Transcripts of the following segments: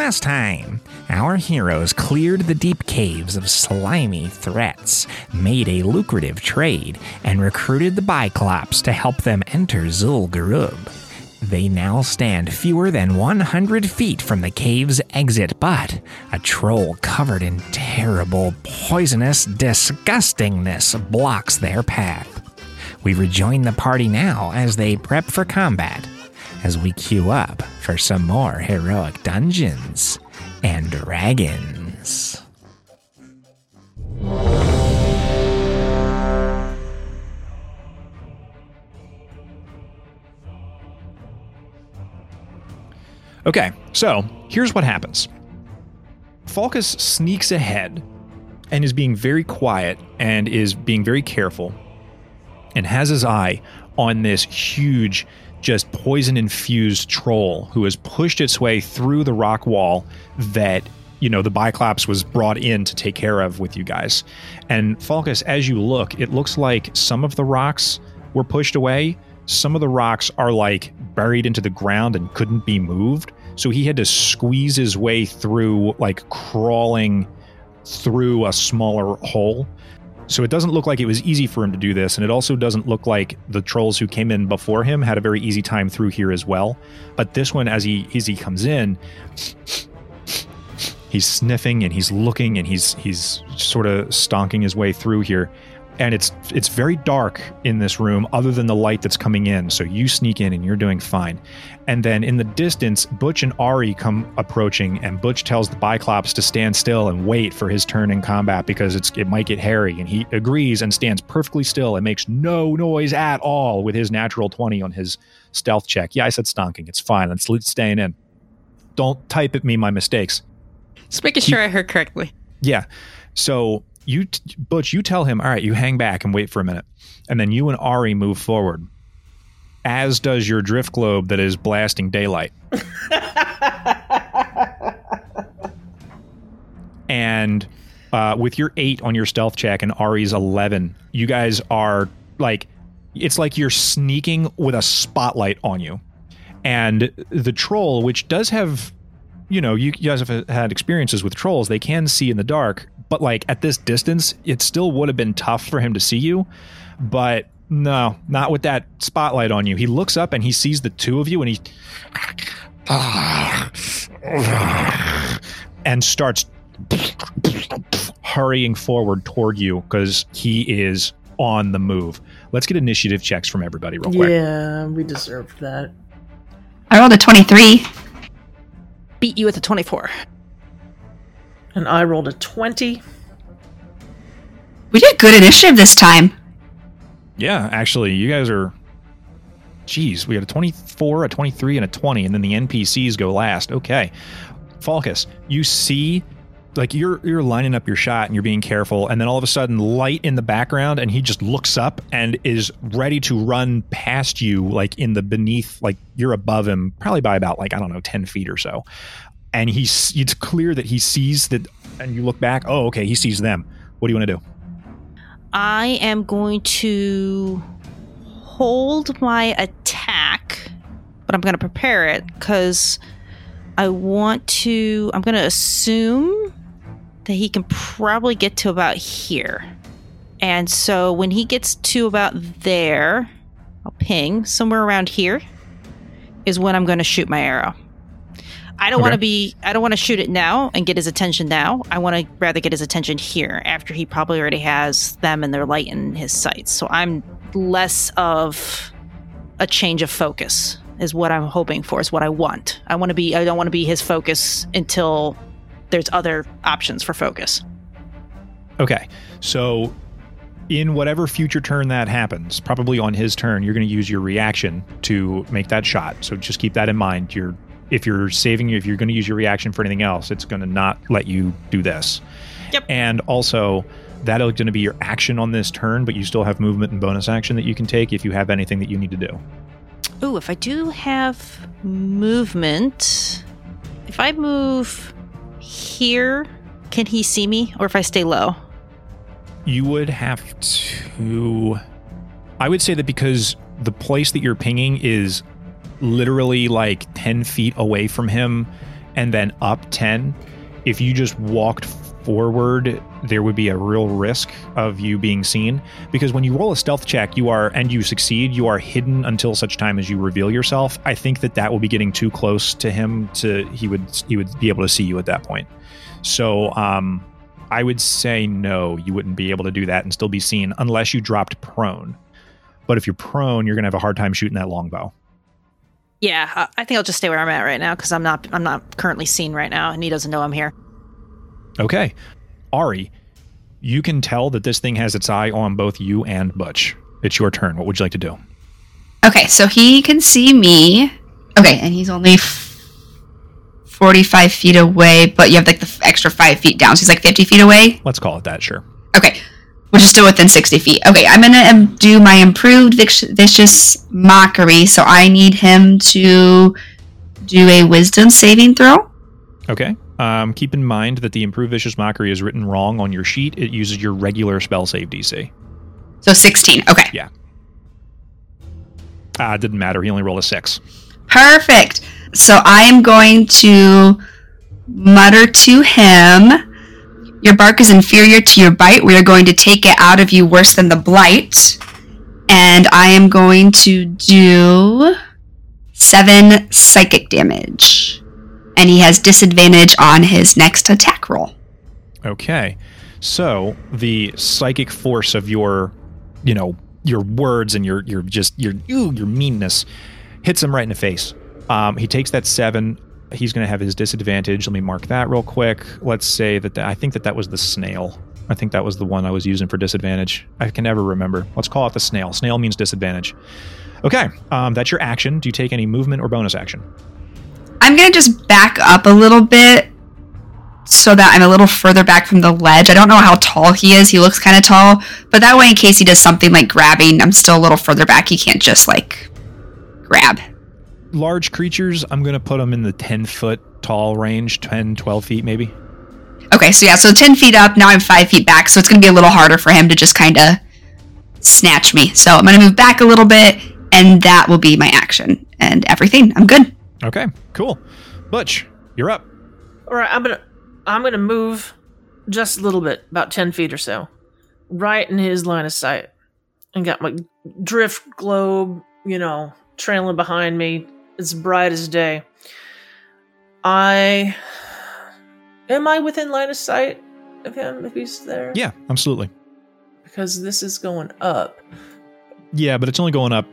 Last time, our heroes cleared the deep caves of slimy threats, made a lucrative trade, and recruited the Biclops to help them enter Zul'Gurub. They now stand fewer than 100 feet from the cave's exit, but a troll covered in terrible, poisonous disgustingness blocks their path. We rejoin the party now as they prep for combat as we queue up for some more heroic dungeons and dragons. Okay, so here's what happens Falcus sneaks ahead and is being very quiet and is being very careful and has his eye on this huge, just poison infused troll who has pushed its way through the rock wall that. You know, the Biclops was brought in to take care of with you guys. And Falcus, as you look, it looks like some of the rocks were pushed away. Some of the rocks are like buried into the ground and couldn't be moved. So he had to squeeze his way through, like crawling through a smaller hole. So it doesn't look like it was easy for him to do this, and it also doesn't look like the trolls who came in before him had a very easy time through here as well. But this one, as he as he comes in, he's sniffing and he's looking and he's he's sort of stonking his way through here. And it's it's very dark in this room, other than the light that's coming in. So you sneak in and you're doing fine. And then in the distance, Butch and Ari come approaching, and Butch tells the Biclops to stand still and wait for his turn in combat because it's it might get hairy. And he agrees and stands perfectly still and makes no noise at all with his natural 20 on his stealth check. Yeah, I said stonking. It's fine. Let's staying in. Don't type at me my mistakes. Just making sure I heard correctly. Yeah. So you, Butch, you tell him, all right, you hang back and wait for a minute. And then you and Ari move forward, as does your drift globe that is blasting daylight. and uh, with your eight on your stealth check and Ari's 11, you guys are like, it's like you're sneaking with a spotlight on you. And the troll, which does have you know, you guys have had experiences with trolls. They can see in the dark, but like at this distance, it still would have been tough for him to see you. But no, not with that spotlight on you. He looks up and he sees the two of you, and he and starts hurrying forward toward you because he is on the move. Let's get initiative checks from everybody real quick. Yeah, we deserved that. I rolled a 23. Beat you with a 24. And I rolled a 20. We did good initiative this time. Yeah, actually, you guys are. Jeez, we got a 24, a 23, and a 20, and then the NPCs go last. Okay. Falcus, you see, like you're you're lining up your shot and you're being careful, and then all of a sudden, light in the background, and he just looks up and is ready to run past you, like in the beneath, like you're above him, probably by about like I don't know, 10 feet or so. And he's it's clear that he sees that, and you look back. Oh, okay, he sees them. What do you want to do? I am going to hold my attack, but I'm going to prepare it because I want to. I'm going to assume that he can probably get to about here. And so when he gets to about there, I'll ping somewhere around here is when I'm going to shoot my arrow. I don't want to be I don't want to shoot it now and get his attention now. I want to rather get his attention here after he probably already has them and their light in his sights. So I'm less of a change of focus is what I'm hoping for, is what I want. I want to be I don't want to be his focus until there's other options for focus. Okay. So in whatever future turn that happens, probably on his turn, you're going to use your reaction to make that shot. So just keep that in mind. You're if you're saving you, if you're going to use your reaction for anything else, it's going to not let you do this. Yep. And also, that is going to be your action on this turn, but you still have movement and bonus action that you can take if you have anything that you need to do. Ooh, if I do have movement, if I move here, can he see me? Or if I stay low? You would have to. I would say that because the place that you're pinging is literally like 10 feet away from him and then up 10, if you just walked forward, there would be a real risk of you being seen. Because when you roll a stealth check, you are, and you succeed, you are hidden until such time as you reveal yourself. I think that that will be getting too close to him to, he would, he would be able to see you at that point. So, um, I would say no, you wouldn't be able to do that and still be seen unless you dropped prone. But if you're prone, you're going to have a hard time shooting that longbow. Yeah, I- I think I'll just stay where I'm at right now because I'm not I'm not currently seen right now, and he doesn't know I'm here. Okay. Ari, you can tell that this thing has its eye on both you and Butch. It's your turn. What would you like to do? Okay, so he can see me. Okay, and he's only f- 45 feet away, but you have like the f- extra five feet down. So he's like 50 feet away. Let's call it that, sure. Okay, which is still within 60 feet. Okay, I'm going to do my improved vicious mockery. So I need him to do a wisdom saving throw. Okay. Um, keep in mind that the improved vicious mockery is written wrong on your sheet. It uses your regular spell save DC. So 16. Okay, Yeah. Ah, it didn't matter. He only rolled a six. perfect. So I am going to mutter to him. Your bark is inferior to your bite. We are going to take it out of you worse than the blight. And I am going to do seven psychic damage. And he has disadvantage on his next attack roll. Okay. So the psychic force of your, you know, your words and your your just your ooh, your meanness hits him right in the face. Um, he takes that seven. He's going to have his disadvantage. Let me mark that real quick. Let's say that the, I think that that was the snail. I think that was the one I was using for disadvantage. I can never remember. Let's call it the snail. Snail means disadvantage. Okay, um, that's your action. Do you take any movement or bonus action? I'm going to just back up a little bit so that I'm a little further back from the ledge. I don't know how tall he is. He looks kind of tall, but that way, in case he does something like grabbing, I'm still a little further back. He can't just like grab. Large creatures, I'm going to put them in the 10 foot tall range, 10, 12 feet maybe. Okay, so yeah, so 10 feet up. Now I'm 5 feet back, so it's going to be a little harder for him to just kind of snatch me. So I'm going to move back a little bit, and that will be my action and everything. I'm good. Okay, cool. Butch, you're up. All right, I'm gonna I'm gonna move just a little bit, about ten feet or so, right in his line of sight, and got my drift globe, you know, trailing behind me. It's bright as day. I am I within line of sight of him if he's there? Yeah, absolutely. because this is going up. Yeah, but it's only going up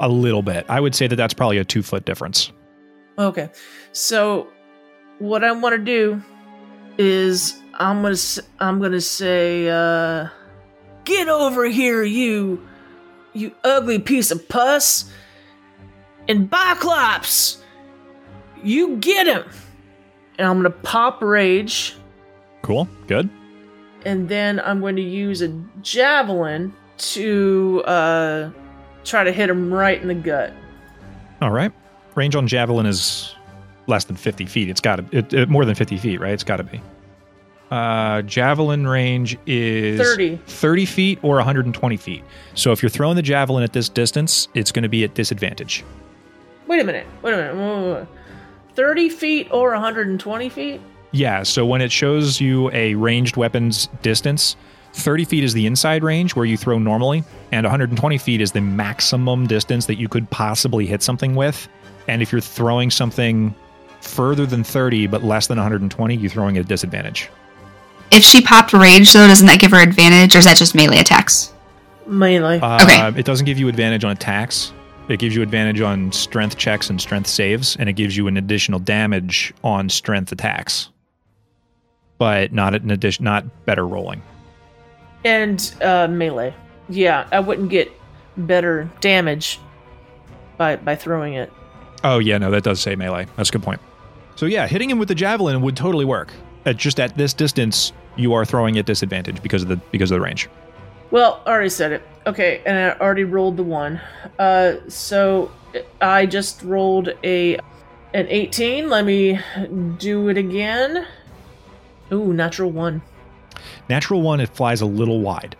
a little bit. I would say that that's probably a two foot difference. Okay, so what I want to do is I'm gonna I'm gonna say, uh, "Get over here, you, you ugly piece of pus!" And Biclops, you get him. And I'm gonna pop rage, Cool, good. and then I'm going to use a javelin to uh, try to hit him right in the gut. All right. Range on javelin is less than 50 feet. It's got to it, it, more than 50 feet, right? It's got to be. Uh, javelin range is 30. 30 feet or 120 feet. So if you're throwing the javelin at this distance, it's going to be at disadvantage. Wait a minute. Wait a minute. Wait, wait, wait. 30 feet or 120 feet? Yeah, so when it shows you a ranged weapons distance, 30 feet is the inside range where you throw normally, and 120 feet is the maximum distance that you could possibly hit something with. And if you're throwing something further than 30 but less than 120, you're throwing at a disadvantage. If she popped rage, though, doesn't that give her advantage, or is that just melee attacks? Melee. Uh, Okay. It doesn't give you advantage on attacks. It gives you advantage on strength checks and strength saves, and it gives you an additional damage on strength attacks, but not an addition, not better rolling. and uh, melee. Yeah, I wouldn't get better damage by by throwing it. Oh yeah, no, that does say melee. That's a good point. So yeah, hitting him with the javelin would totally work. At just at this distance, you are throwing at disadvantage because of the because of the range. Well, I already said it. Okay, and I already rolled the one. Uh, so I just rolled a an 18. Let me do it again. Ooh, natural one. Natural one, it flies a little wide.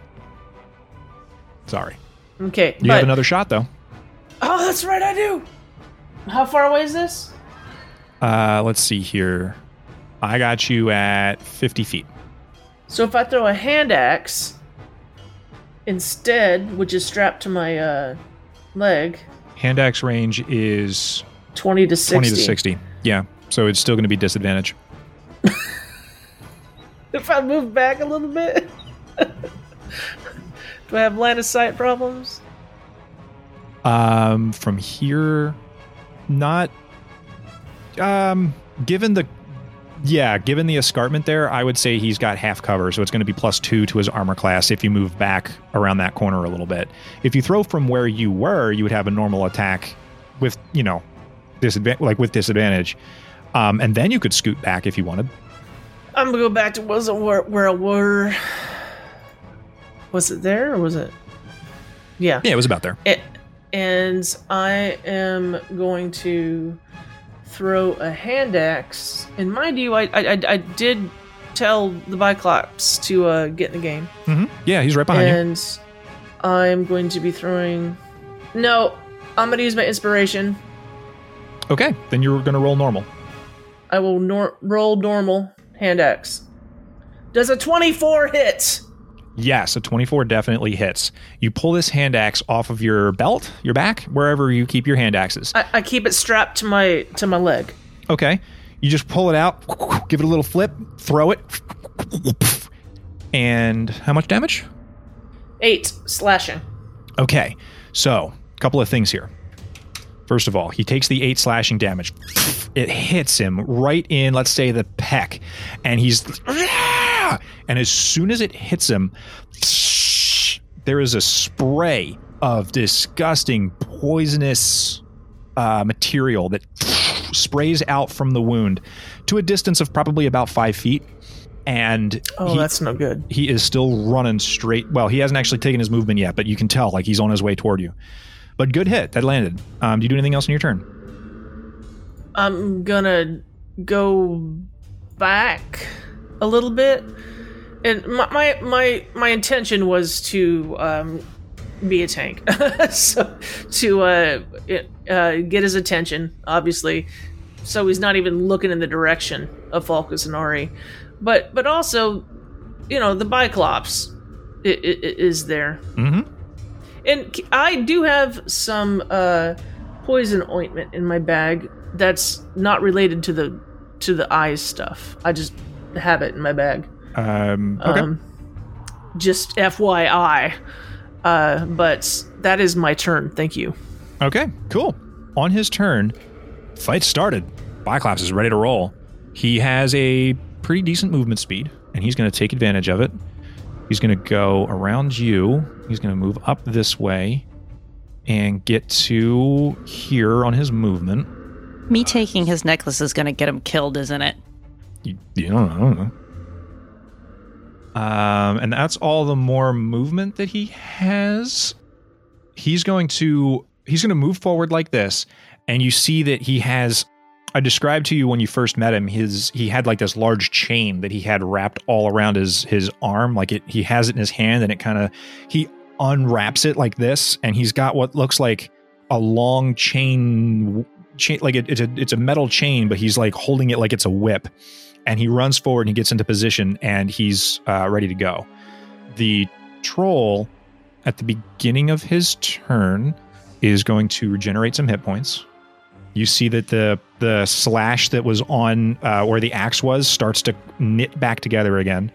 Sorry. Okay, You but have another shot though. oh, that's right, I do. How far away is this? Uh, let's see here. I got you at 50 feet. So if I throw a hand axe instead, which is strapped to my uh, leg, Hand axe range is 20 to 60. 20 to 60. Yeah. So it's still going to be disadvantage. If I move back a little bit, do I have line of sight problems? Um, from here, not. Um, given the, yeah, given the escarpment there, I would say he's got half cover, so it's going to be plus two to his armor class if you move back around that corner a little bit. If you throw from where you were, you would have a normal attack with you know, disadvantage, like with disadvantage, um, and then you could scoot back if you wanted. I'm gonna go back to was it where, where I were? Was it there or was it? Yeah. Yeah, it was about there. It, and I am going to throw a hand axe. And mind you, I I, I, I did tell the Biclops to uh, get in the game, Mm-hmm. Yeah, he's right behind you. and I'm going to be throwing. No, I'm gonna use my inspiration. Okay, then you're going to roll normal. I will nor- roll normal hand axe. Does a 24 hit? Yes, a 24 definitely hits. You pull this hand axe off of your belt, your back, wherever you keep your hand axes. I, I keep it strapped to my to my leg. Okay. You just pull it out, give it a little flip, throw it. And how much damage? Eight slashing. Okay. So, a couple of things here. First of all, he takes the eight slashing damage. It hits him right in, let's say, the peck. And he's. And as soon as it hits him, there is a spray of disgusting, poisonous uh, material that sprays out from the wound to a distance of probably about five feet. And Oh, he- that's no good. he is still running straight. Well, he hasn't actually taken his movement yet, but you can tell like he's on his way toward you. But good hit that landed. Um, do you do anything else in your turn? I'm gonna go back a little bit, and my my my, my intention was to um, be a tank, so to uh, uh, get his attention, obviously, so he's not even looking in the direction of Falcus and Ari, but but also, you know, the Biclops is there. Mm-hmm. And I do have some uh, poison ointment in my bag that's not related to the to the eyes stuff. I just have it in my bag. Um, okay. Um, just FYI. Uh, but that is my turn. Thank you. okay. Cool. On his turn, fight started. Biclops is ready to roll. He has a pretty decent movement speed, and he's going to take advantage of it. He's going to go around you. He's going to move up this way and get to here on his movement. Me taking his necklace is going to get him killed, isn't it? You, know. I don't know. Um, and that's all the more movement that he has. He's going to he's going to move forward like this, and you see that he has. I described to you when you first met him. His he had like this large chain that he had wrapped all around his his arm. Like it, he has it in his hand, and it kind of he unwraps it like this, and he's got what looks like a long chain chain like it, it's a it's a metal chain but he's like holding it like it's a whip and he runs forward and he gets into position and he's uh, ready to go the troll at the beginning of his turn is going to regenerate some hit points you see that the the slash that was on uh, where the axe was starts to knit back together again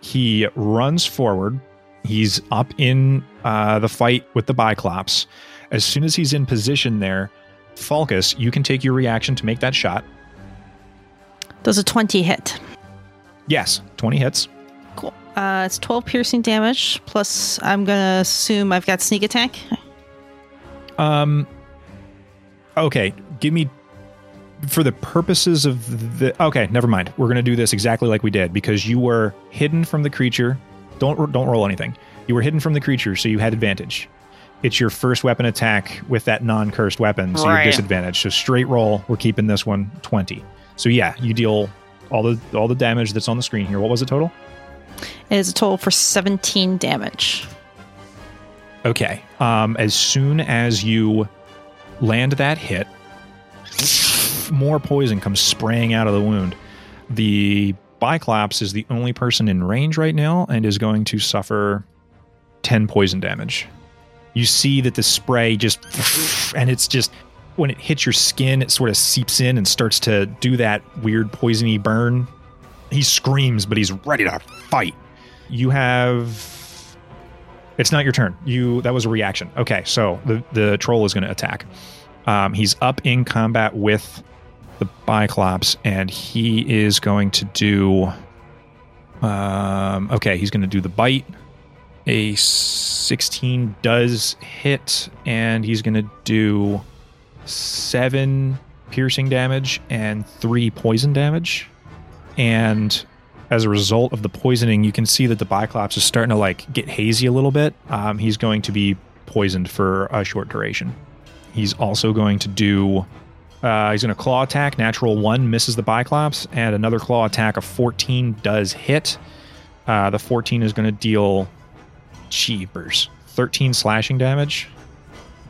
he runs forward he's up in uh, the fight with the Biclops. As soon as he's in position there, Falcus, you can take your reaction to make that shot. Does a 20 hit? Yes, 20 hits. Cool. Uh, it's 12 piercing damage, plus I'm going to assume I've got sneak attack. Um, okay, give me for the purposes of the okay never mind we're going to do this exactly like we did because you were hidden from the creature don't don't roll anything you were hidden from the creature so you had advantage it's your first weapon attack with that non-cursed weapon so Right. you're disadvantaged so straight roll we're keeping this one 20 so yeah you deal all the all the damage that's on the screen here what was the total It is a total for 17 damage. Okay. Um, as soon as you land that hit, more poison comes spraying out of the wound. The Biclops is the only person in range right now and is going to suffer 10 poison damage. You see that the spray just, and it's just, when it hits your skin, it sort of seeps in and starts to do that weird poisony burn. He screams, but he's ready to fight. You have it's not your turn. You that was a reaction. Okay, so the the troll is going to attack. Um, he's up in combat with the Biclops, and he is going to do. Um, okay, he's going to do the bite. A 16 does hit, and he's going to do seven piercing damage and three poison damage. And as a result of the poisoning, you can see that the Biclops is starting to like get hazy a little bit. Um, he's going to be poisoned for a short duration. He's also going to do. Uh, he's going to claw attack. Natural one misses the Biclops, and another claw attack of 14 does hit. Uh, the 14 is going to deal cheapers 13 slashing damage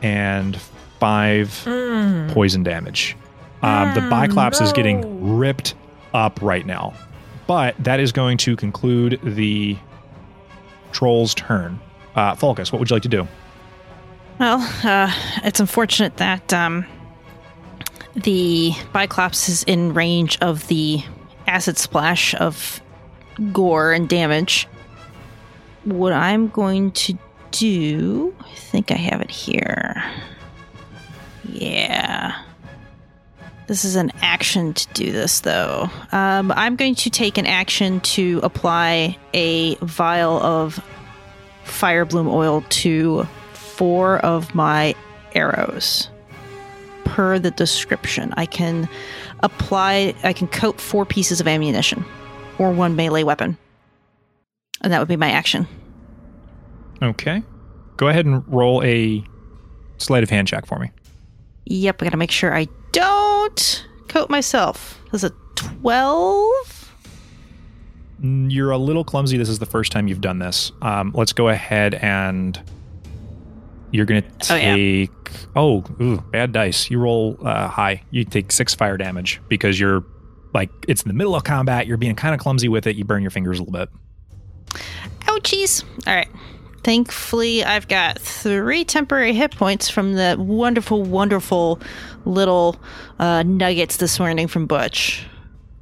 and five poison damage. Um, the Biclops is getting ripped up right now. But that is going to conclude the troll's turn. Uh, Falcus, what would you like to do? Well, uh, it's unfortunate that um, the Biclops is in range of the acid splash of gore and damage. What I'm going to do, I think I have it here. Yeah. This is an action to do this, though. Um, I'm going to take an action to apply a vial of fire bloom oil to four of my arrows. Per the description, I can apply, I can coat four pieces of ammunition or one melee weapon. And that would be my action. Okay. Go ahead and roll a sleight of hand check for me. Yep, I gotta make sure I don't coat myself. Is it 12? Mm, You're a little clumsy. This is the first time you've done this. Um, let's go ahead and you're going to Oh, yeah. take. Oh, ooh, bad dice. You roll uh, high. You take six fire damage because you're like, it's in the middle of combat. You're being kind of clumsy with it. You burn your fingers a little bit. Ouchies. All right. Thankfully, I've got three temporary hit points from the wonderful, wonderful little uh, nuggets this morning from Butch.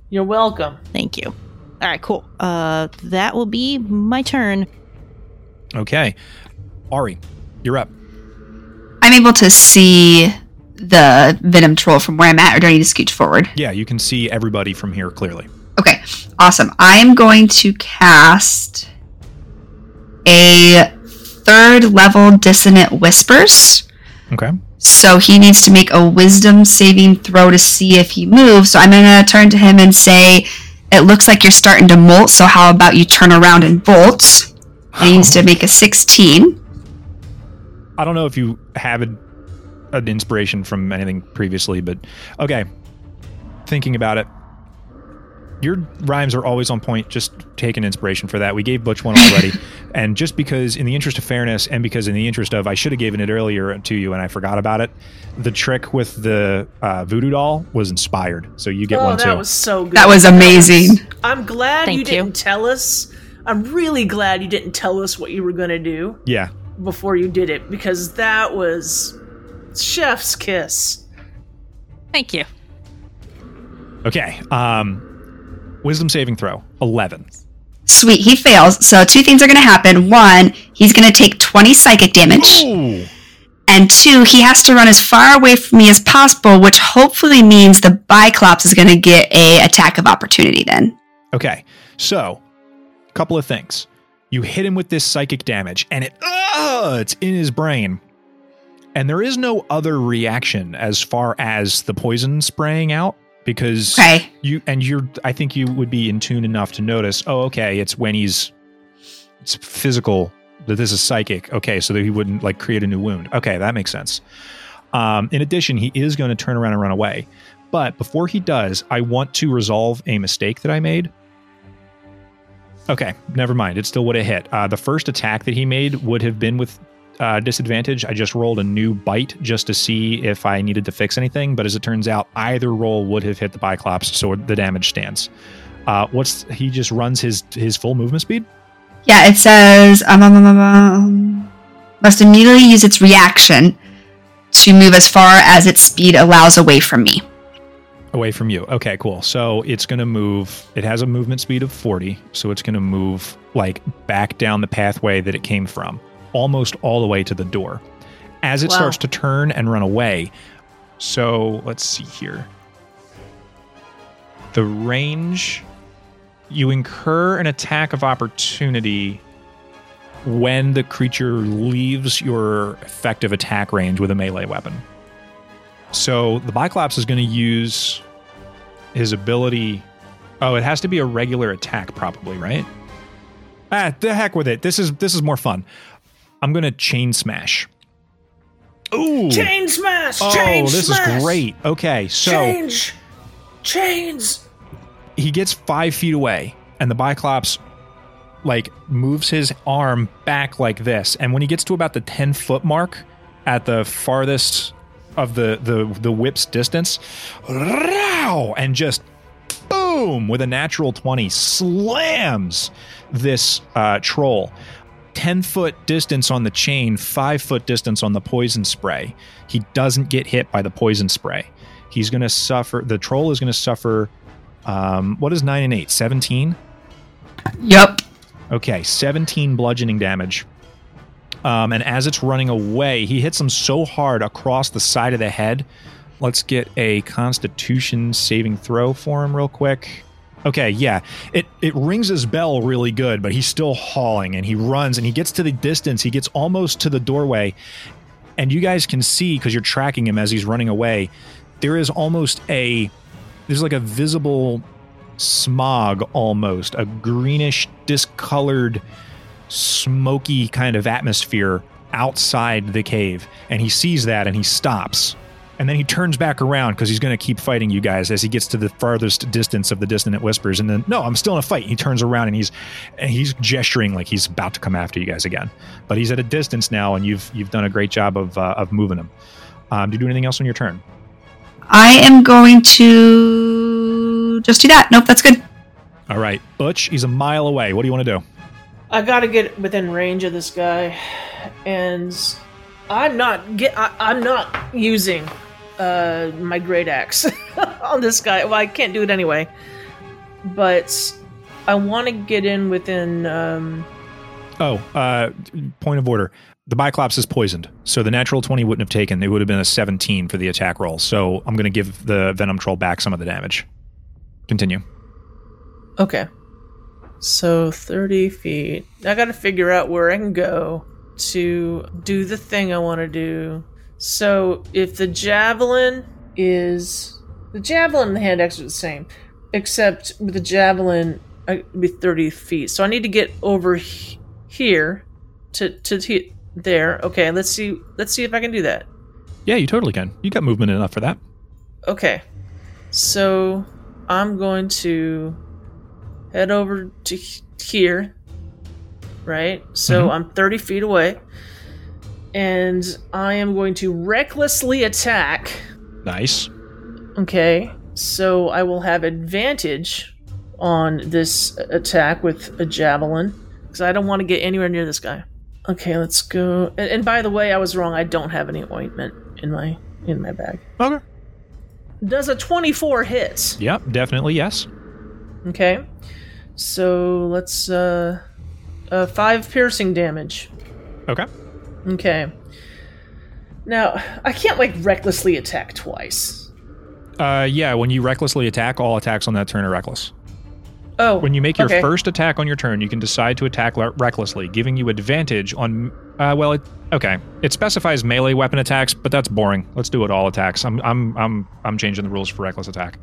You're welcome. Thank you. All right, cool. Uh, that will be my turn. Okay. Ari, you're up. I'm able to see the venom troll from where I'm at, or do I need to scooch forward? Yeah, you can see everybody from here clearly. Okay, awesome. I am going to cast a third level dissonant whispers. Okay. So he needs to make a wisdom saving throw to see if he moves. So I'm going to turn to him and say, It looks like you're starting to molt, so how about you turn around and bolt? And he needs to make a 16. I don't know if you have a, an inspiration from anything previously, but okay. Thinking about it, your rhymes are always on point. Just take an inspiration for that. We gave Butch one already, and just because, in the interest of fairness, and because in the interest of, I should have given it earlier to you, and I forgot about it. The trick with the uh, voodoo doll was inspired, so you get oh, one that too. That was so good. That was amazing. I'm glad you Thank you. didn't tell us. I'm really glad you didn't tell us what you were gonna do yeah, before you did it because that was chef's kiss. Thank you. okay. Um, wisdom saving throw eleven. Sweet, he fails. So two things are going to happen. One, he's going to take 20 psychic damage. Ooh. And two, he has to run as far away from me as possible, which hopefully means the Biclops is going to get a attack of opportunity then. Okay, so a couple of things. You hit him with this psychic damage, and it uh, it's in his brain, And there is no other reaction as far as the poison spraying out because Okay. you and you're I think you would be in tune enough to notice, oh okay, it's when he's it's physical that this is psychic. Okay, so that he wouldn't like create a new wound. Okay, that makes sense. Um, in addition, he is going to turn around and run away. But before he does, I want to resolve a mistake that I made. Okay, never mind. It still would have hit. Uh, the first attack that he made would have been with uh, disadvantage. I just rolled a new bite just to see if I needed to fix anything. But as it turns out, either roll would have hit the Biclops, so the damage stands. Uh, what's he just runs his his full movement speed? Yeah, it says um, um, um, um, must immediately use its reaction to move as far as its speed allows away from me. away from you. Okay, cool. So it's going to move. It has a movement speed of 40, so it's going to move like back down the pathway that it came from, almost all the way to the door. As it Wow. starts to turn and run away. So let's see here. The range you incur an attack of opportunity when the creature leaves your effective attack range with a melee weapon. So the Biclops is going to use his ability. Oh, it has to be a regular attack, probably, right? Ah, the heck with it. This is this is more fun. I'm going to chain smash. Ooh. Chain smash! oh, chain this smash! is great. Okay, so Change! Chains! he gets five feet away, and the Biclops like moves his arm back like this. And when he gets to about the ten foot mark at the farthest of the the the whip's distance, row, and just boom with a natural twenty slams this uh, troll. 10 foot distance on the chain, 5 foot distance on the poison spray. He doesn't get hit by the poison spray. He's going to suffer, the troll is going to suffer, um, what is 9 and 8? 17? Yep. Okay, 17 bludgeoning damage. Um, and as it's running away, he hits him so hard across the side of the head. Let's get a constitution saving throw for him real quick. Okay, yeah. It it rings his bell really good, but he's still hauling and he runs and he gets to the distance. He gets almost to the doorway. And you guys can see because you're tracking him as he's running away. There is almost a there's like a visible smog almost, a greenish, discolored, smoky kind of atmosphere outside the cave. And he sees that and he stops. And then he turns back around because he's going to keep fighting you guys as he gets to the farthest distance of the dissonant whispers. And then, no, I'm still in a fight. He turns around and he's and he's gesturing like he's about to come after you guys again. But he's at a distance now, and you've you've done a great job of uh, of moving him. Um, do you do anything else on your turn? I am going to just do that. Nope, that's good. All right, Butch, he's a mile away. What do you want to do? I gotta get within range of this guy, and I'm not get. I, I'm not using uh, my great axe on this guy. Well, I can't do it anyway, but I want to get in within. Um, Oh, uh, point of order. The Biclops is poisoned, so the natural 20 wouldn't have taken. It would have been a 17 for the attack roll. So I'm going to give the Venom Troll back some of the damage. Continue. okay, so thirty feet. I gotta figure out where I can go to do the thing I want to do. So if the javelin is the javelin and the hand axe are the same, except with the javelin I it'd be thirty feet. So I need to get over he- here to to he- there. Okay, let's see. Let's see if I can do that. Yeah, you totally can. You got movement enough for that. Okay, so I'm going to head over to here. Right, so Mhm. I'm 30 feet away, and I am going to recklessly attack. Nice. Okay, so I will have advantage on this attack with a javelin because I don't want to get anywhere near this guy. Okay, let's go. And, and by the way, I was wrong. I don't have any ointment in my in my bag. Okay. Does a 24 hit? Yep, definitely yes. Okay, so let's uh, uh five piercing damage. Okay. Okay. Now I can't like recklessly attack twice. Uh, yeah, when you recklessly attack, all attacks on that turn are reckless. Oh, When you make your okay. first attack on your turn, you can decide to attack le- recklessly, giving you advantage on. Uh, well, it, okay. It specifies melee weapon attacks, but that's boring. Let's do it all attacks. I'm I'm I'm I'm changing the rules for reckless attack.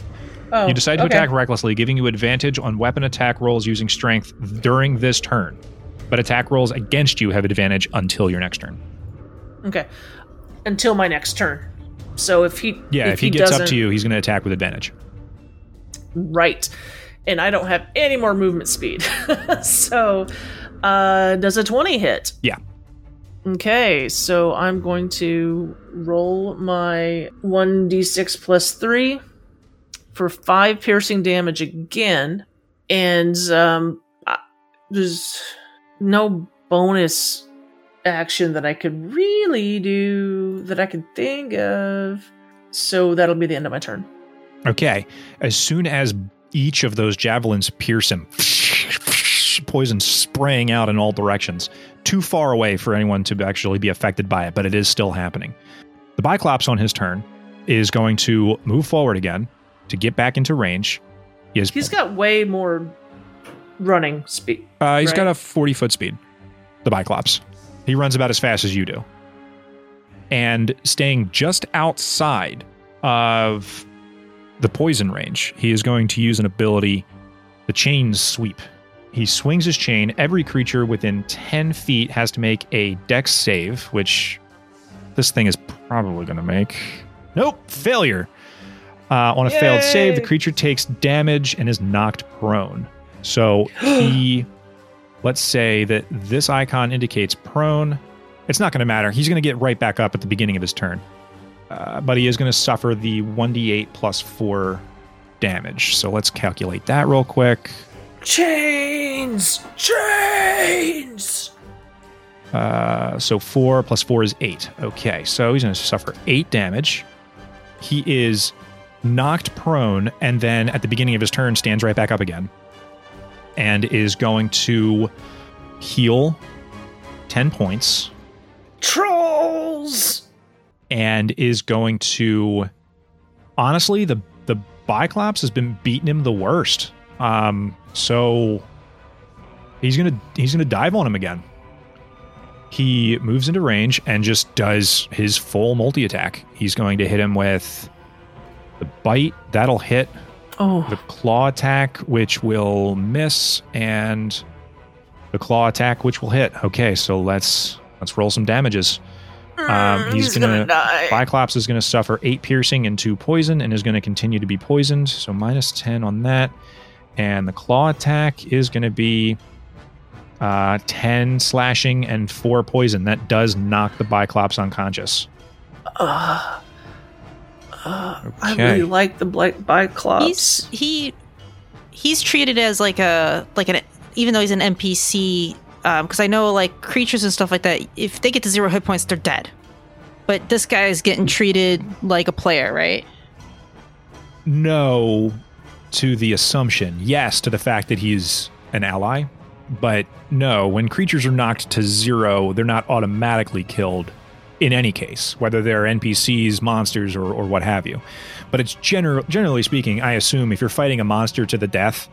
Oh, You decide to okay. attack recklessly, giving you advantage on weapon attack rolls using strength during this turn. But attack rolls against you have advantage until your next turn. Okay, until my next turn. So if he Yeah, if, he, gets up to you, he's going to attack with advantage. right, and I don't have any more movement speed. so uh, does a twenty hit? Yeah. Okay, so I'm going to roll my 1d6 plus 3 for 5 piercing damage again. And um, I- there's no bonus action that I could really do that I could think of. So that'll be the end of my turn. Okay. As soon as each of those javelins pierce him, poison spraying out in all directions, too far away for anyone to actually be affected by it, but it is still happening. The Biclops on his turn is going to move forward again to get back into range. He has, He's got way more running speed. uh, he's got a 40 foot speed, the Biclops. He runs about as fast as you do. And staying just outside of the poison range, he is going to use an ability, the chain sweep. He swings his chain. Every creature within 10 feet has to make a dex save, which this thing is probably going to make. Nope, failure. Uh, on a failed save, the creature takes damage and is knocked prone. So he, let's say that this icon indicates prone. It's not going to matter. He's going to get right back up at the beginning of his turn. Uh, but he is going to suffer the 1d8 plus 4 damage. So let's calculate that real quick. Chains! Chains! Uh, so 4 plus 4 is 8. Okay, so he's going to suffer 8 damage. He is knocked prone and then at the beginning of his turn stands right back up again and is going to heal 10 points Trolls! and is going to honestly the the Biclops has been beating him the worst. Um so he's to he's going to dive on him again. He moves into range and just does his full multi attack. He's going to hit him with the bite, that'll hit Oh, the claw attack which will miss and the claw attack which will hit. Okay, so let's let's roll some damages. Um, he's, gonna, die. Biclops is going to suffer eight piercing and two poison and is going to continue to be poisoned. So minus 10 on that. And the claw attack is going to be uh, 10 slashing and four poison. That does knock the Biclops unconscious. Uh, uh, I really like the black Biclops. He's he he's treated as like a like an even though he's an NPC because I know like creatures and stuff like that. If they get to zero hit points, they're dead. But this guy is getting treated like a player, right? No to the assumption. Yes to the fact that he's an ally. But no, when creatures are knocked to zero, they're not automatically killed in any case, whether they're NPCs, monsters, or, or what have you. But it's general, generally speaking, I assume if you're fighting a monster to the death,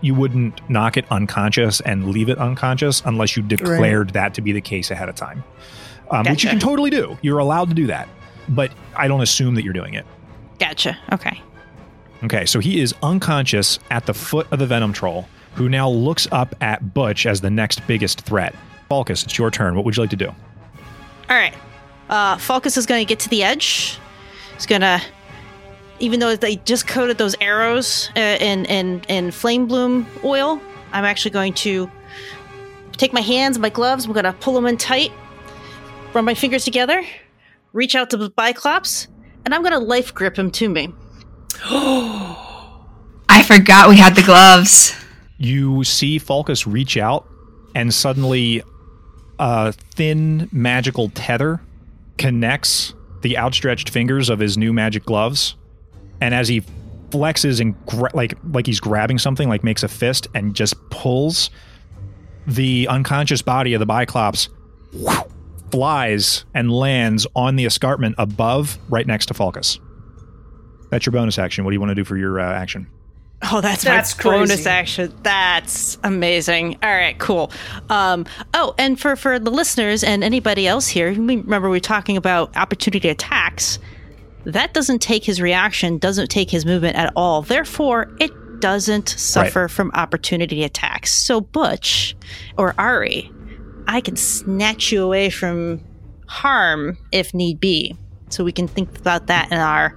you wouldn't knock it unconscious and leave it unconscious unless you declared that to be the case ahead of time, um, which you can totally do. You're allowed to do that. But I don't assume that you're doing it. Gotcha. Okay. Okay, so he is unconscious at the foot of the Venom Troll, who now looks up at Butch as the next biggest threat. Falcus, it's your turn. What would you like to do? All right. Uh, Falcus is going to get to the edge. He's going to, even though they just coated those arrows uh, in, in, in flame bloom oil, I'm actually going to take my hands, my gloves, I'm going to pull them in tight, run my fingers together, reach out to the Biclops, and I'm going to life grip him to me. I forgot we had the gloves. You see Falcus reach out, and suddenly a thin magical tether connects the outstretched fingers of his new magic gloves. And as he flexes and gra- like like he's grabbing something, like makes a fist and just pulls, the unconscious body of the Biclops flies and lands on the escarpment above, right next to Falcus. That's your bonus action. What do you want to do for your uh, action? Oh, that's, That's my bonus crazy. action. That's amazing. All right, cool. Um, oh, and for for the listeners and anybody else here, remember we were talking about opportunity attacks. That doesn't take his reaction, doesn't take his movement at all. Therefore, it doesn't suffer from opportunity attacks. So Butch or Ari, I can snatch you away from harm if need be. So we can think about that in our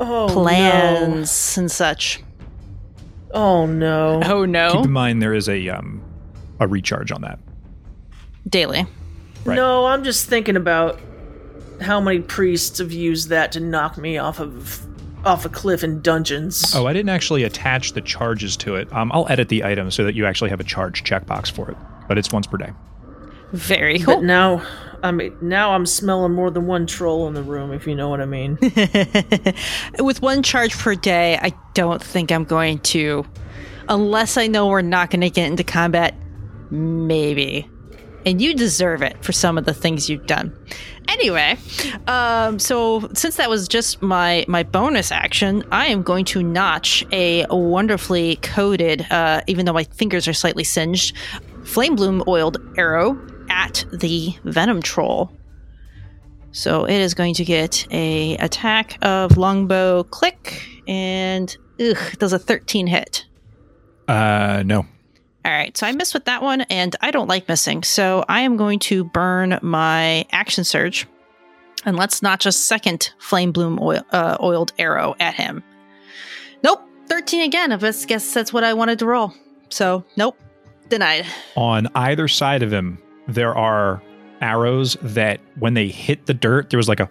Oh plans and such. Oh no. Oh no. Keep in mind there is a um, a recharge on that. Daily. Right. No, I'm just thinking about how many priests have used that to knock me off of off a cliff in dungeons. Oh, I didn't actually attach the charges to it. Um, I'll edit the item so that you actually have a charge checkbox for it, but it's once per day. Very But cool. now, I mean, now I'm smelling more than one troll in the room, if you know what I mean. With one charge per day, I don't think I'm going to, unless I know we're not going to get into combat. Maybe. And you deserve it for some of the things you've done. Anyway, um, so since that was just my my bonus action, I am going to notch a wonderfully coated, uh, even though my fingers are slightly singed, flame bloom oiled arrow at the venom troll. So it is going to get a attack of longbow click and ugh, does a 13 hit. Uh, no. All right, so I missed with that one, and I don't like missing. So I am going to burn my action surge, and let's notch a second flame bloom oil, uh, oiled arrow at him. Nope, thirteen again. I guess guess that's what I wanted to roll. So nope, denied. On either side of him, there are arrows that when they hit the dirt, there was like a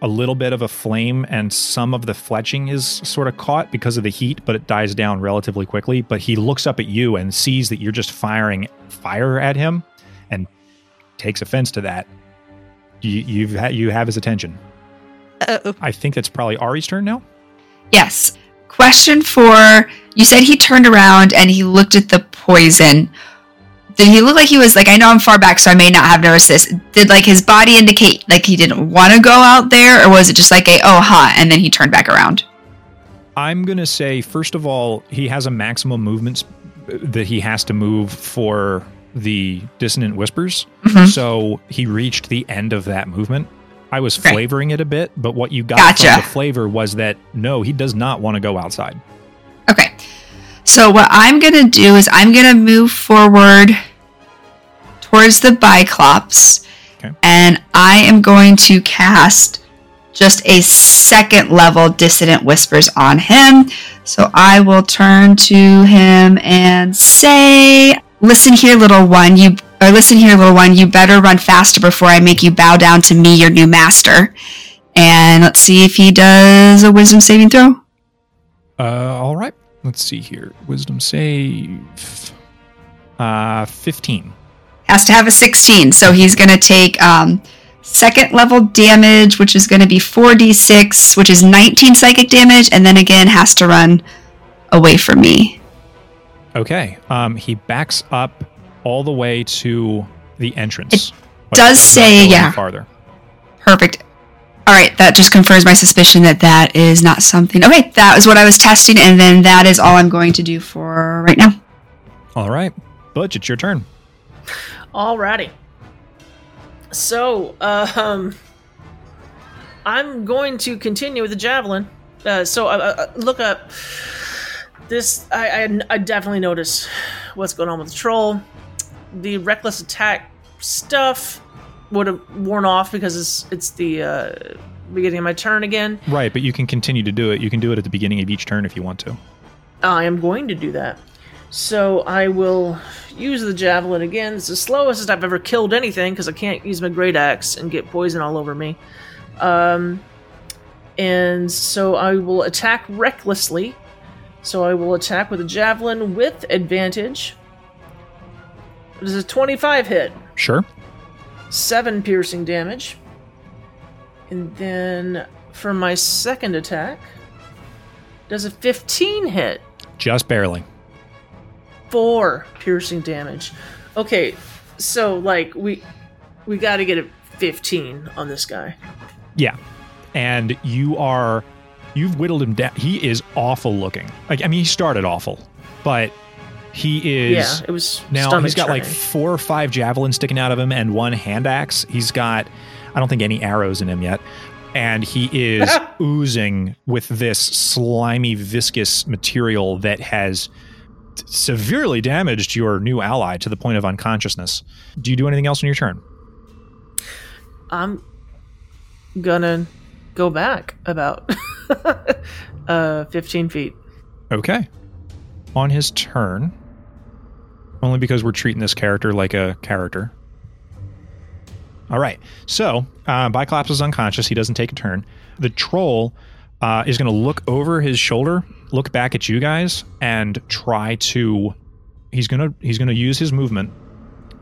a little bit of a flame, and some of the fletching is sort of caught because of the heat, but it dies down relatively quickly. But he looks up at you and sees that you're just firing fire at him, and takes offense to that. You you've ha- you have his attention. Uh, I think that's probably Ari's turn now. Yes. Question for you said he turned around and he looked at the poison. Did he look like he was like I know I'm far back, so I may not have noticed this. Did like his body indicate like he didn't want to go out there, or was it just like a oh ha, and then he turned back around? I'm going to say, first of all, he has a maximum movement sp- that he has to move for the dissonant whispers. Mhm. So he reached the end of that movement. I was flavoring it a bit, but what you got Gotcha. from the flavor was that no, he does not want to go outside. So what I'm gonna do is I'm gonna move forward towards the Biclops, Okay. and I am going to cast just a second level dissonant whispers on him. So I will turn to him and say, "Listen here, little one. You or listen here, little one. You better run faster before I make you bow down to me, your new master." And let's see if he does a wisdom saving throw. Uh, all right. Let's see here. Wisdom save. Uh, 15. has to have a 16 so he's going to take um, second level damage which is going to be 4d6 which is 19 psychic damage and then again has to run away from me Okay. Um, he backs up all the way to the entrance. but does say, yeah. Farther. perfect all right that just confirms my suspicion that that is not something okay that was what i was testing and then that is all i'm going to do for right now All right. Butch, it's your turn. Alrighty. So, uh, um, I'm going to continue with the javelin. Uh, so, uh, uh, look up this. I, I, I definitely notice what's going on with the troll. The reckless attack stuff would have worn off because it's it's the uh, beginning of my turn again. Right, but you can continue to do it. You can do it at the beginning of each turn if you want to. I am going to do that. So I will use the javelin again. It's the slowest I've ever killed anything because I can't use my great axe and get poison all over me. Um, and so I will attack recklessly. So I will attack with a javelin with advantage. Does a 25 hit? Sure. 7 piercing damage. And then for my second attack, does a 15 hit? Just barely. four piercing damage. Okay, so like we we got to get a 15 on this guy. Yeah. And you are You've whittled him down. He is awful looking. Like I mean, he started awful, but he is yeah, it was now he's got like four or five javelins sticking out of him and one hand axe. He's got, I don't think any arrows in him yet. And he is oozing with this slimy, viscous material that has severely damaged your new ally to the point of unconsciousness. Do you do anything else on your turn? I'm gonna go back about uh 15 feet. Okay. On his turn, only because we're treating this character like a character. All right. So, uh, Biclops is unconscious. He doesn't take a turn. The troll uh, is going to look over his shoulder, look back at you guys, and try to. He's gonna he's gonna use his movement.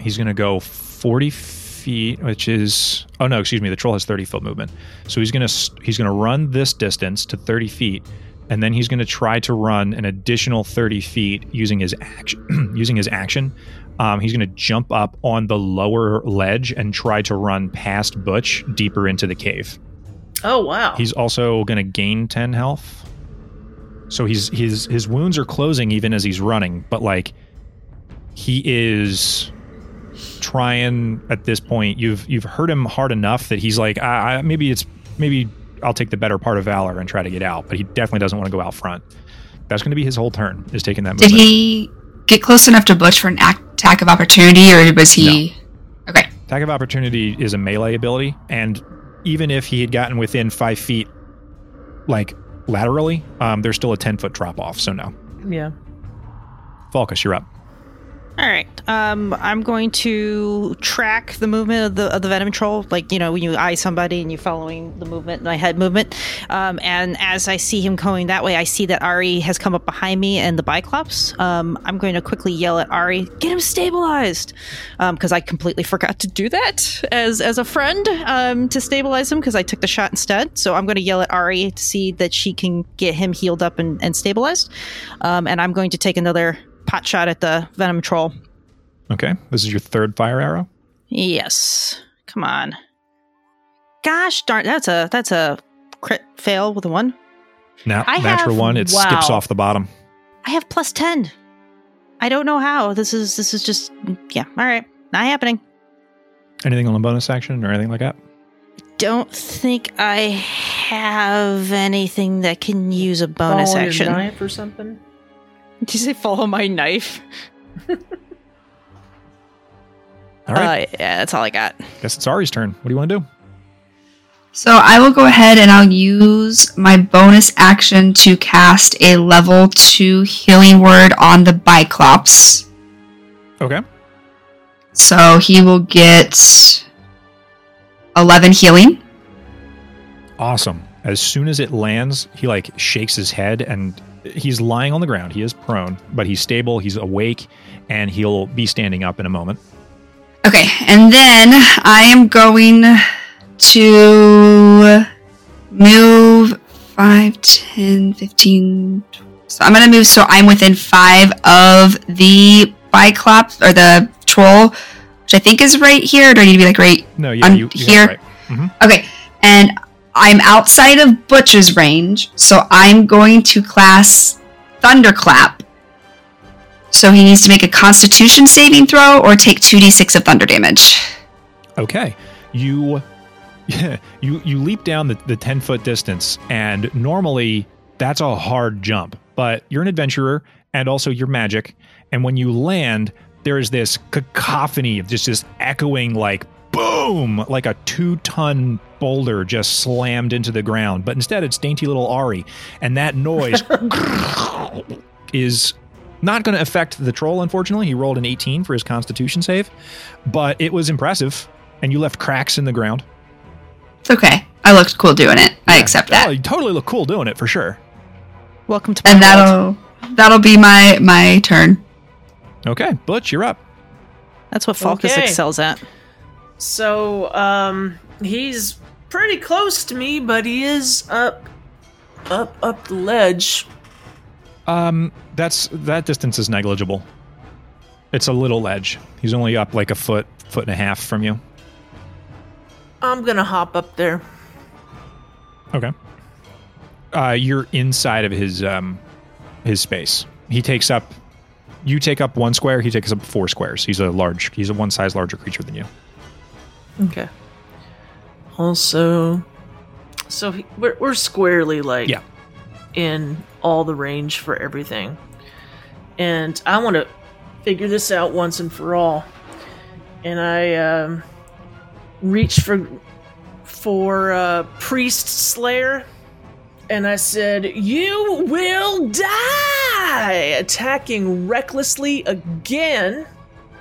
He's gonna go forty feet, which is oh no, excuse me. The troll has thirty foot movement, so he's gonna he's gonna run this distance to thirty feet, and then he's going to try to run an additional 30 feet using his action using his action um, he's going to jump up on the lower ledge and try to run past butch deeper into the cave Oh wow. he's also going to gain 10 health so he's his his wounds are closing even as he's running but like he is trying at this point you've you've hurt him hard enough that he's like I, I, maybe it's maybe I'll take the better part of valor and try to get out but he definitely doesn't want to go out front that's going to be his whole turn is taking that Did movement. he get close enough to Butch for an attack of opportunity, or was he? Okay. attack of opportunity is a melee ability and even if he had gotten within five feet like laterally um, there's still a 10 foot drop off so no yeah. Falcus, you're up All right. Um, I'm going to track the movement of the of the venom troll. Like you know, when you eye somebody and you're following the movement, my head movement. Um, and as I see him going that way, I see that Ari has come up behind me and the Biclops. Um, I'm going to quickly yell at Ari, "Get him stabilized!" Because I completely forgot to do that as as a friend um, to stabilize him because I took the shot instead. So I'm going to yell at Ari to see that she can get him healed up and, and stabilized. Um, and I'm going to take another pot shot at the venom troll. okay this is your third fire arrow Yes. Come on. Gosh darn, that's a that's a crit fail with a one. Now, I natural have- one, it skips off the bottom. I have plus ten. I don't know how. This is this is just yeah. All right, not happening. Anything on the bonus action or anything like that? Don't think I have anything that can use a bonus Follow action. knife or something. Did you say follow my knife? All right. Uh, yeah, that's all I got. Guess it's Ari's turn. What do you want to do? So I will go ahead and I'll use my bonus action to cast a level two healing word on the Biclops. Okay. So he will get 11 healing. Awesome. As soon as it lands, he like shakes his head and he's lying on the ground. He is prone, but he's stable, he's awake, and he'll be standing up in a moment. Okay, and then I am going to move 5, 10, 15. So I'm going to move so I'm within 5 of the Biclops or the troll, which I think is right here. Do I need to be like right No, yeah, you, you here. right. Mm-hmm. Okay, and I'm outside of Butch's range, so I'm going to class Thunderclap. So he needs to make a Constitution saving throw or take 2d6 of thunder damage. Okay. You you you leap down the, the 10 foot distance and normally that's a hard jump, but you're an adventurer and also you're magic. And when you land, there is this cacophony of just this echoing like boom, like a two ton boulder just slammed into the ground. But instead it's dainty little Ari. And that noise is not going to affect the troll, unfortunately. He rolled an 18 for his constitution save, but it was impressive. And you left cracks in the ground. It's okay. I looked cool doing it. I Yeah. accept Oh, that. you totally look cool doing it for sure. Welcome to my And world. that'll that'll be my my turn. Okay, Butch, you're up. That's what Falcus Okay. excels at. So, um, he's pretty close to me, but he is up, up, up the ledge. Um, that's that distance is negligible. It's a little ledge. He's only up like a foot, foot and a half from you. I'm gonna hop up there. Okay. Uh, you're inside of his um, his space. He takes up. You take up one square. He takes up four squares. He's a large. He's a one size larger creature than you. Okay. Also, so he, we're we're squarely like Yeah. in all the range for everything, and I want to figure this out once and for all. And I um, reached for for uh, priest slayer, and I said, "You will die!" Attacking recklessly again.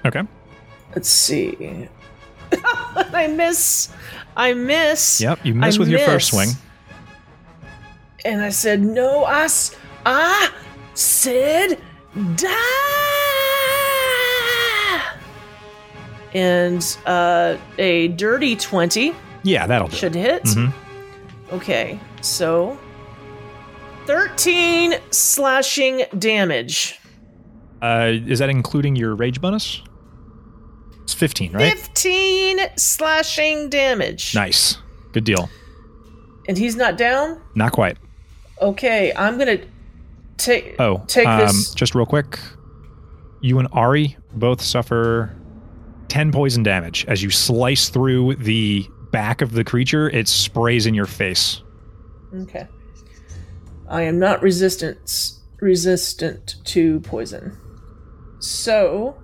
Okay. Let's see. I miss. I miss. Yep. You miss I with your first swing. And I said, no, I, s- I said die. And uh, a dirty 20 Yeah, that'll do. should hit. Mhm. Okay, so 13 slashing damage. Uh, is that including your rage bonus? It's 15, right? 15 slashing damage. Nice. Good deal. And he's not down? Not quite. Okay, I'm going to take Oh, take um, this just real quick. You and Ari both suffer 10 poison damage as you slice through the back of the creature. It sprays in your face. Okay. I am not resistant resistant to poison. So,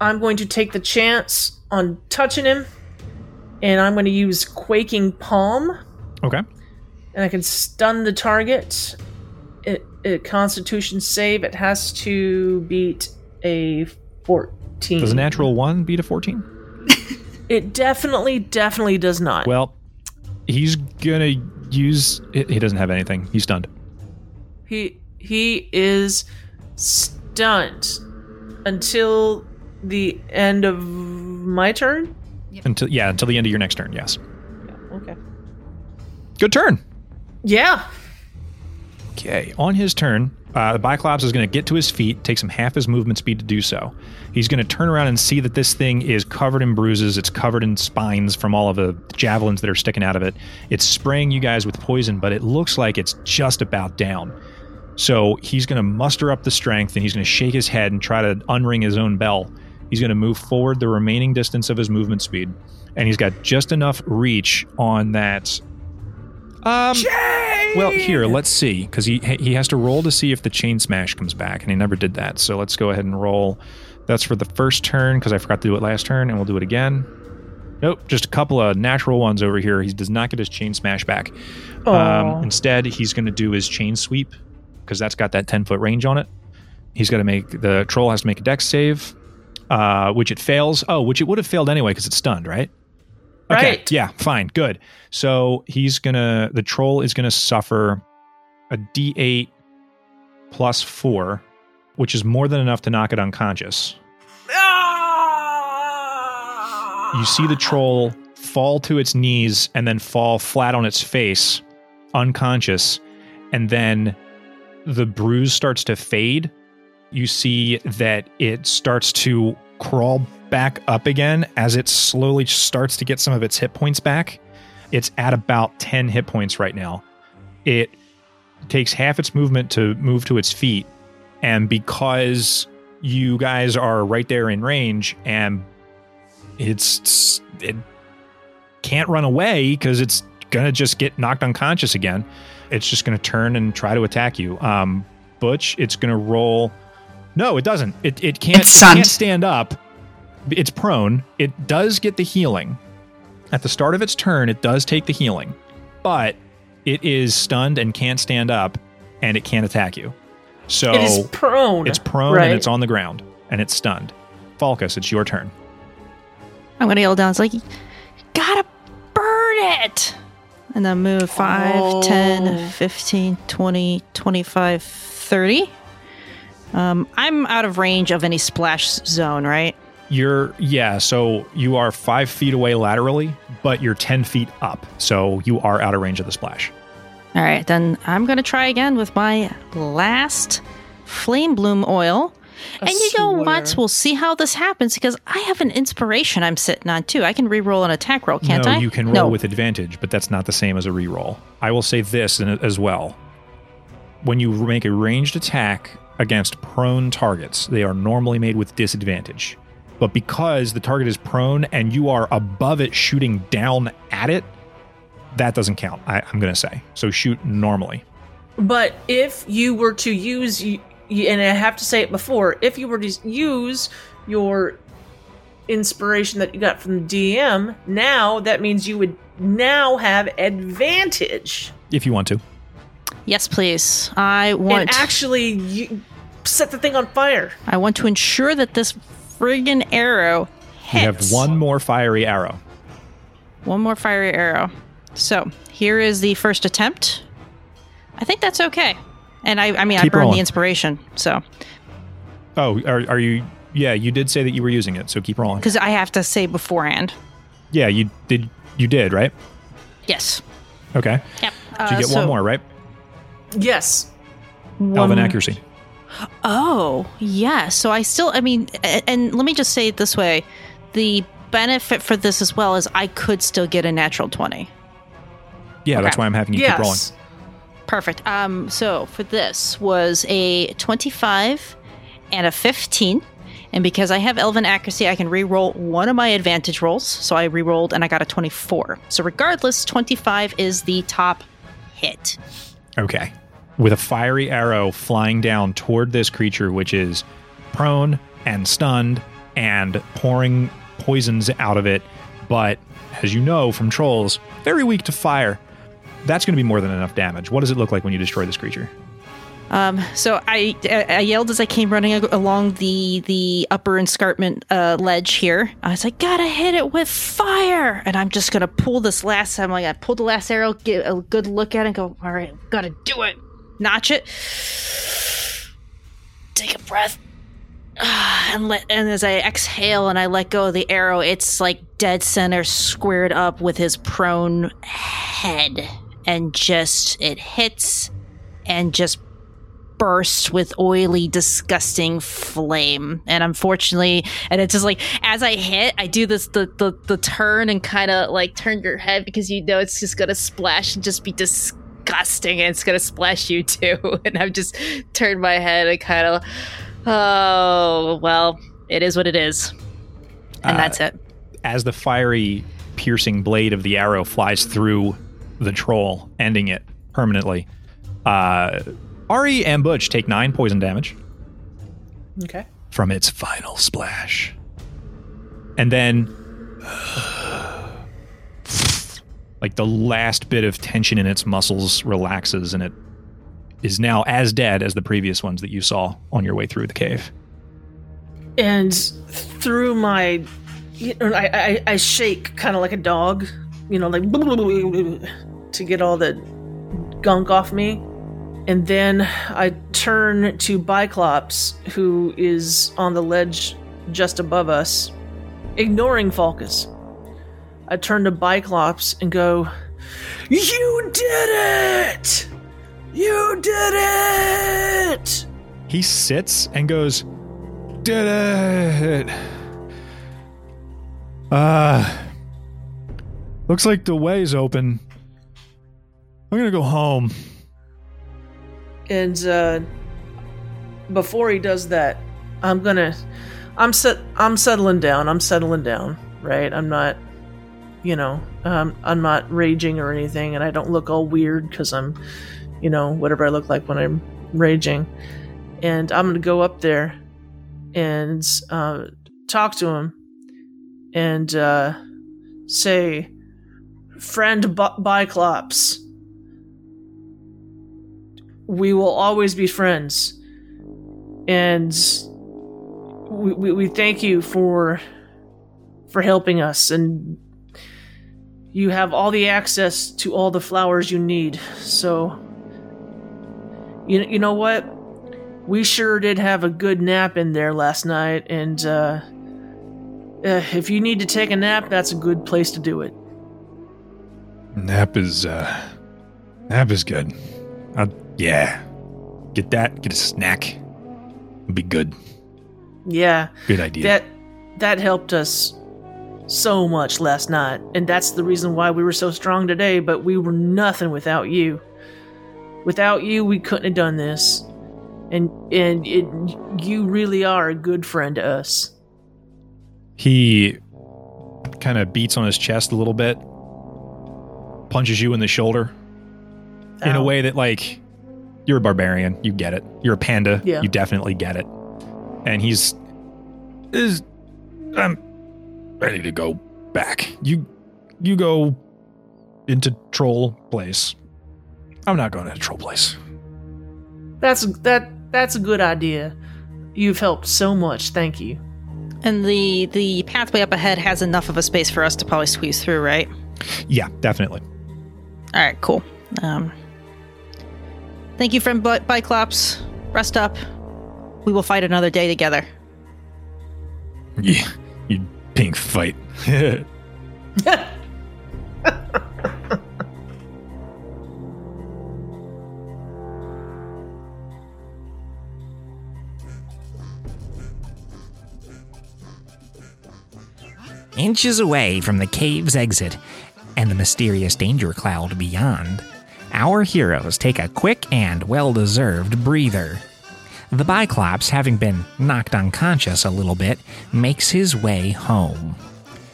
I'm going to take the chance on touching him and I'm going to use quaking palm Okay. and I can stun the target. It, it constitution save it has to beat a 14. Does a natural one beat a 14? It definitely definitely does not. Well, he's gonna use. He he doesn't have anything. He's stunned. He he is stunned until the end of my turn. Until yeah, until the end of your next turn. Yes. Okay. Good turn. Yeah. Okay. On his turn, uh, the Biclops is going to get to his feet, takes him half his movement speed to do so. He's going to turn around and see that this thing is covered in bruises. It's covered in spines from all of the javelins that are sticking out of it. It's spraying you guys with poison, but it looks like it's just about down. So he's going to muster up the strength and he's going to shake his head and try to unring his own bell. He's going to move forward the remaining distance of his movement speed. And he's got just enough reach on that. Um, well, here, let's see, because he he has to roll to see if the chain smash comes back, and he never did that. So let's go ahead and roll. That's for the first turn because I forgot to do it last turn, and we'll do it again. Nope, just a couple of natural ones over here. He does not get his chain smash back. Um, instead, he's going to do his chain sweep because that's got that ten foot range on it. He's got to make the troll has to make a dex save, uh, which it fails. Oh, which it would have failed anyway because it's stunned, right? Okay. Right. Yeah, fine. Good. So he's gonna the troll is gonna suffer a D8 plus four, which is more than enough to knock it unconscious. You see the troll fall to its knees and then fall flat on its face, unconscious, and then the bruise starts to fade. You see that it starts to crawl back up again as it slowly starts to get some of its hit points back. It's at about 10 hit points right now. It takes half its movement to move to its feet. And because you guys are right there in range and it's it can't run away because it's gonna just get knocked unconscious again. It's just gonna turn and try to attack you. Um, Butch, it's gonna roll. No, it doesn't. It it can't, it can't stand up. It's prone. It does get the healing. At the start of its turn, it does take the healing, but it is stunned and can't stand up, and it can't attack you. So it is prone. it's prone right? and it's on the ground and it's stunned. Falcus, it's your turn. I'm gonna yell down. It's like, gotta burn it! And then move 5, Oh. 10, 15, 20, 25, 30. Um, I'm out of range of any splash zone, right? You're yeah, so you are five feet away laterally, but you're ten feet up, so you are out of range of the splash. All right, then I'm going to try again with my last flame bloom oil. and you know what? We'll see how this happens because I have an inspiration I'm sitting on too. I can re-roll an attack roll, can't no, I? No, you can roll no. with advantage, but that's not the same as a reroll. I will say this as well. When you make a ranged attack against prone targets, they are normally made with disadvantage. But because the target is prone and you are above it shooting down at it, that doesn't count, I, I'm going to say. So shoot normally. But if you were to use, and I have to say it before, if you were to use your inspiration that you got from the DM, now that means you would now have advantage If you want to. Yes, please. I want. and actually you set the thing on fire. I want to ensure that this friggin' arrow You have one more fiery arrow. One more fiery arrow. So here is the first attempt. I think that's okay. And I, I mean, I Keep burned rolling. the inspiration, so Oh, are, are you? Yeah, you did say that you were using it, so keep rolling. because I have to say beforehand. Yeah, you did. You did, right? Yes. Okay. Yep. So you uh, get one more, right? Yes. Elven accuracy. Oh, yeah. So I still, I mean, and let me just say it this way: the benefit for this as well is I could still get a natural twenty. Yeah, that's why I'm having you keep rolling. Perfect. Um, so for this was a 25 and a 15. And because I have Elven Accuracy, I can re-roll one of my advantage rolls. So I re-rolled and I got a 24. So regardless, 25 is the top hit. Okay. With a fiery arrow flying down toward this creature, which is prone and stunned and pouring poisons out of it, but as you know from trolls, very weak to fire. That's going to be more than enough damage. What does it look like when you destroy this creature? Um, so I, I yelled as I came running along the the upper escarpment uh, ledge here. I was like, "Gotta hit it with fire!" And I'm just gonna pull this last. I'm like, I pull the last arrow, get a good look at it, and go, "All right, gotta do it." Notch it. Take a breath. Ah, and let and as I exhale and I let go of the arrow, it's like dead center squared up with his prone head, and just it hits and just burst with oily, disgusting flame. And unfortunately, and it's just like as I hit, I do this the the, the turn and kind of like turn your head because you know it's just gonna splash and just be disgusting, and it's gonna splash you too. And I've just turned my head and kind of, oh well, it is what it is, and Uh, that's it. As the fiery, piercing blade of the arrow flies through the troll, ending it permanently, uh, Ari and Butch take nine poison damage. Okay. from its final splash. And then, like the last bit of tension in its muscles relaxes and it is now as dead as the previous ones that you saw on your way through the cave. And through my, you know, I, I, I shake kind of like a dog, you know, like to get all the gunk off me. And then I turn to Biclops, who is on the ledge just above us, ignoring Falcus. I turn to Biclops and go, You did it! You did it! He sits and goes, Did it! Uh, looks like the way's open. I'm gonna go home. and uh, before he does that, I'm gonna, I'm set, I'm settling down. I'm settling down, right? I'm not, you know, um, I'm not raging or anything, and I don't look all weird because I'm, you know, whatever I look like when I'm raging. And I'm gonna go up there and uh, talk to him and uh, say, "Friend B- Biclops." we will always be friends. And we, we, we thank you for for helping us and you have all the access to all the flowers you need. So you you know what? We sure did have a good nap in there last night and uh, uh if you need to take a nap, that's a good place to do it. Nap is uh nap is good. Uh, yeah. Get that, get a snack. It'll be good. Yeah. Good idea. That that helped us so much last night, and that's the reason why we were so strong today, but we were nothing without you. Without you, we couldn't have done this. And and it you really are a good friend to us. he kind of beats on his chest a little bit, punches you in the shoulder in a way that, like, you're a barbarian. You get it. You're a panda. Yeah. You definitely get it. And he's is I'm ready to go back. You you go into troll place. I'm not going to troll place. That's that that's a good idea. You've helped so much. Thank you. And the the pathway up ahead has enough of a space for us to probably squeeze through, right? Yeah, definitely. All right, cool. Um, thank you, friend Bi- Biclops. Rest up. We will fight another day together. Yeah, you pink fight. Inches away from the cave's exit and the mysterious danger cloud beyond, our heroes take a quick and well deserved breather. The Biclops, having been knocked unconscious a little bit, makes his way home.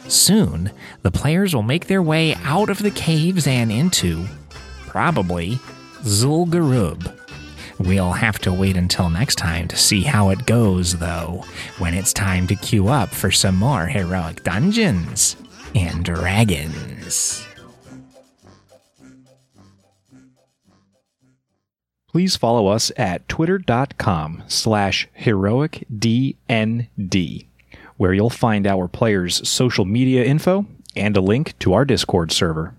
Soon, the players will make their way out of the caves and into, probably, Zul'Gurub. We'll have to wait until next time to see how it goes, though, when it's time to queue up for some more heroic dungeons and dragons. Please follow us at twitter.com slash heroicdnd, where you'll find our players' social media info and a link to our Discord server.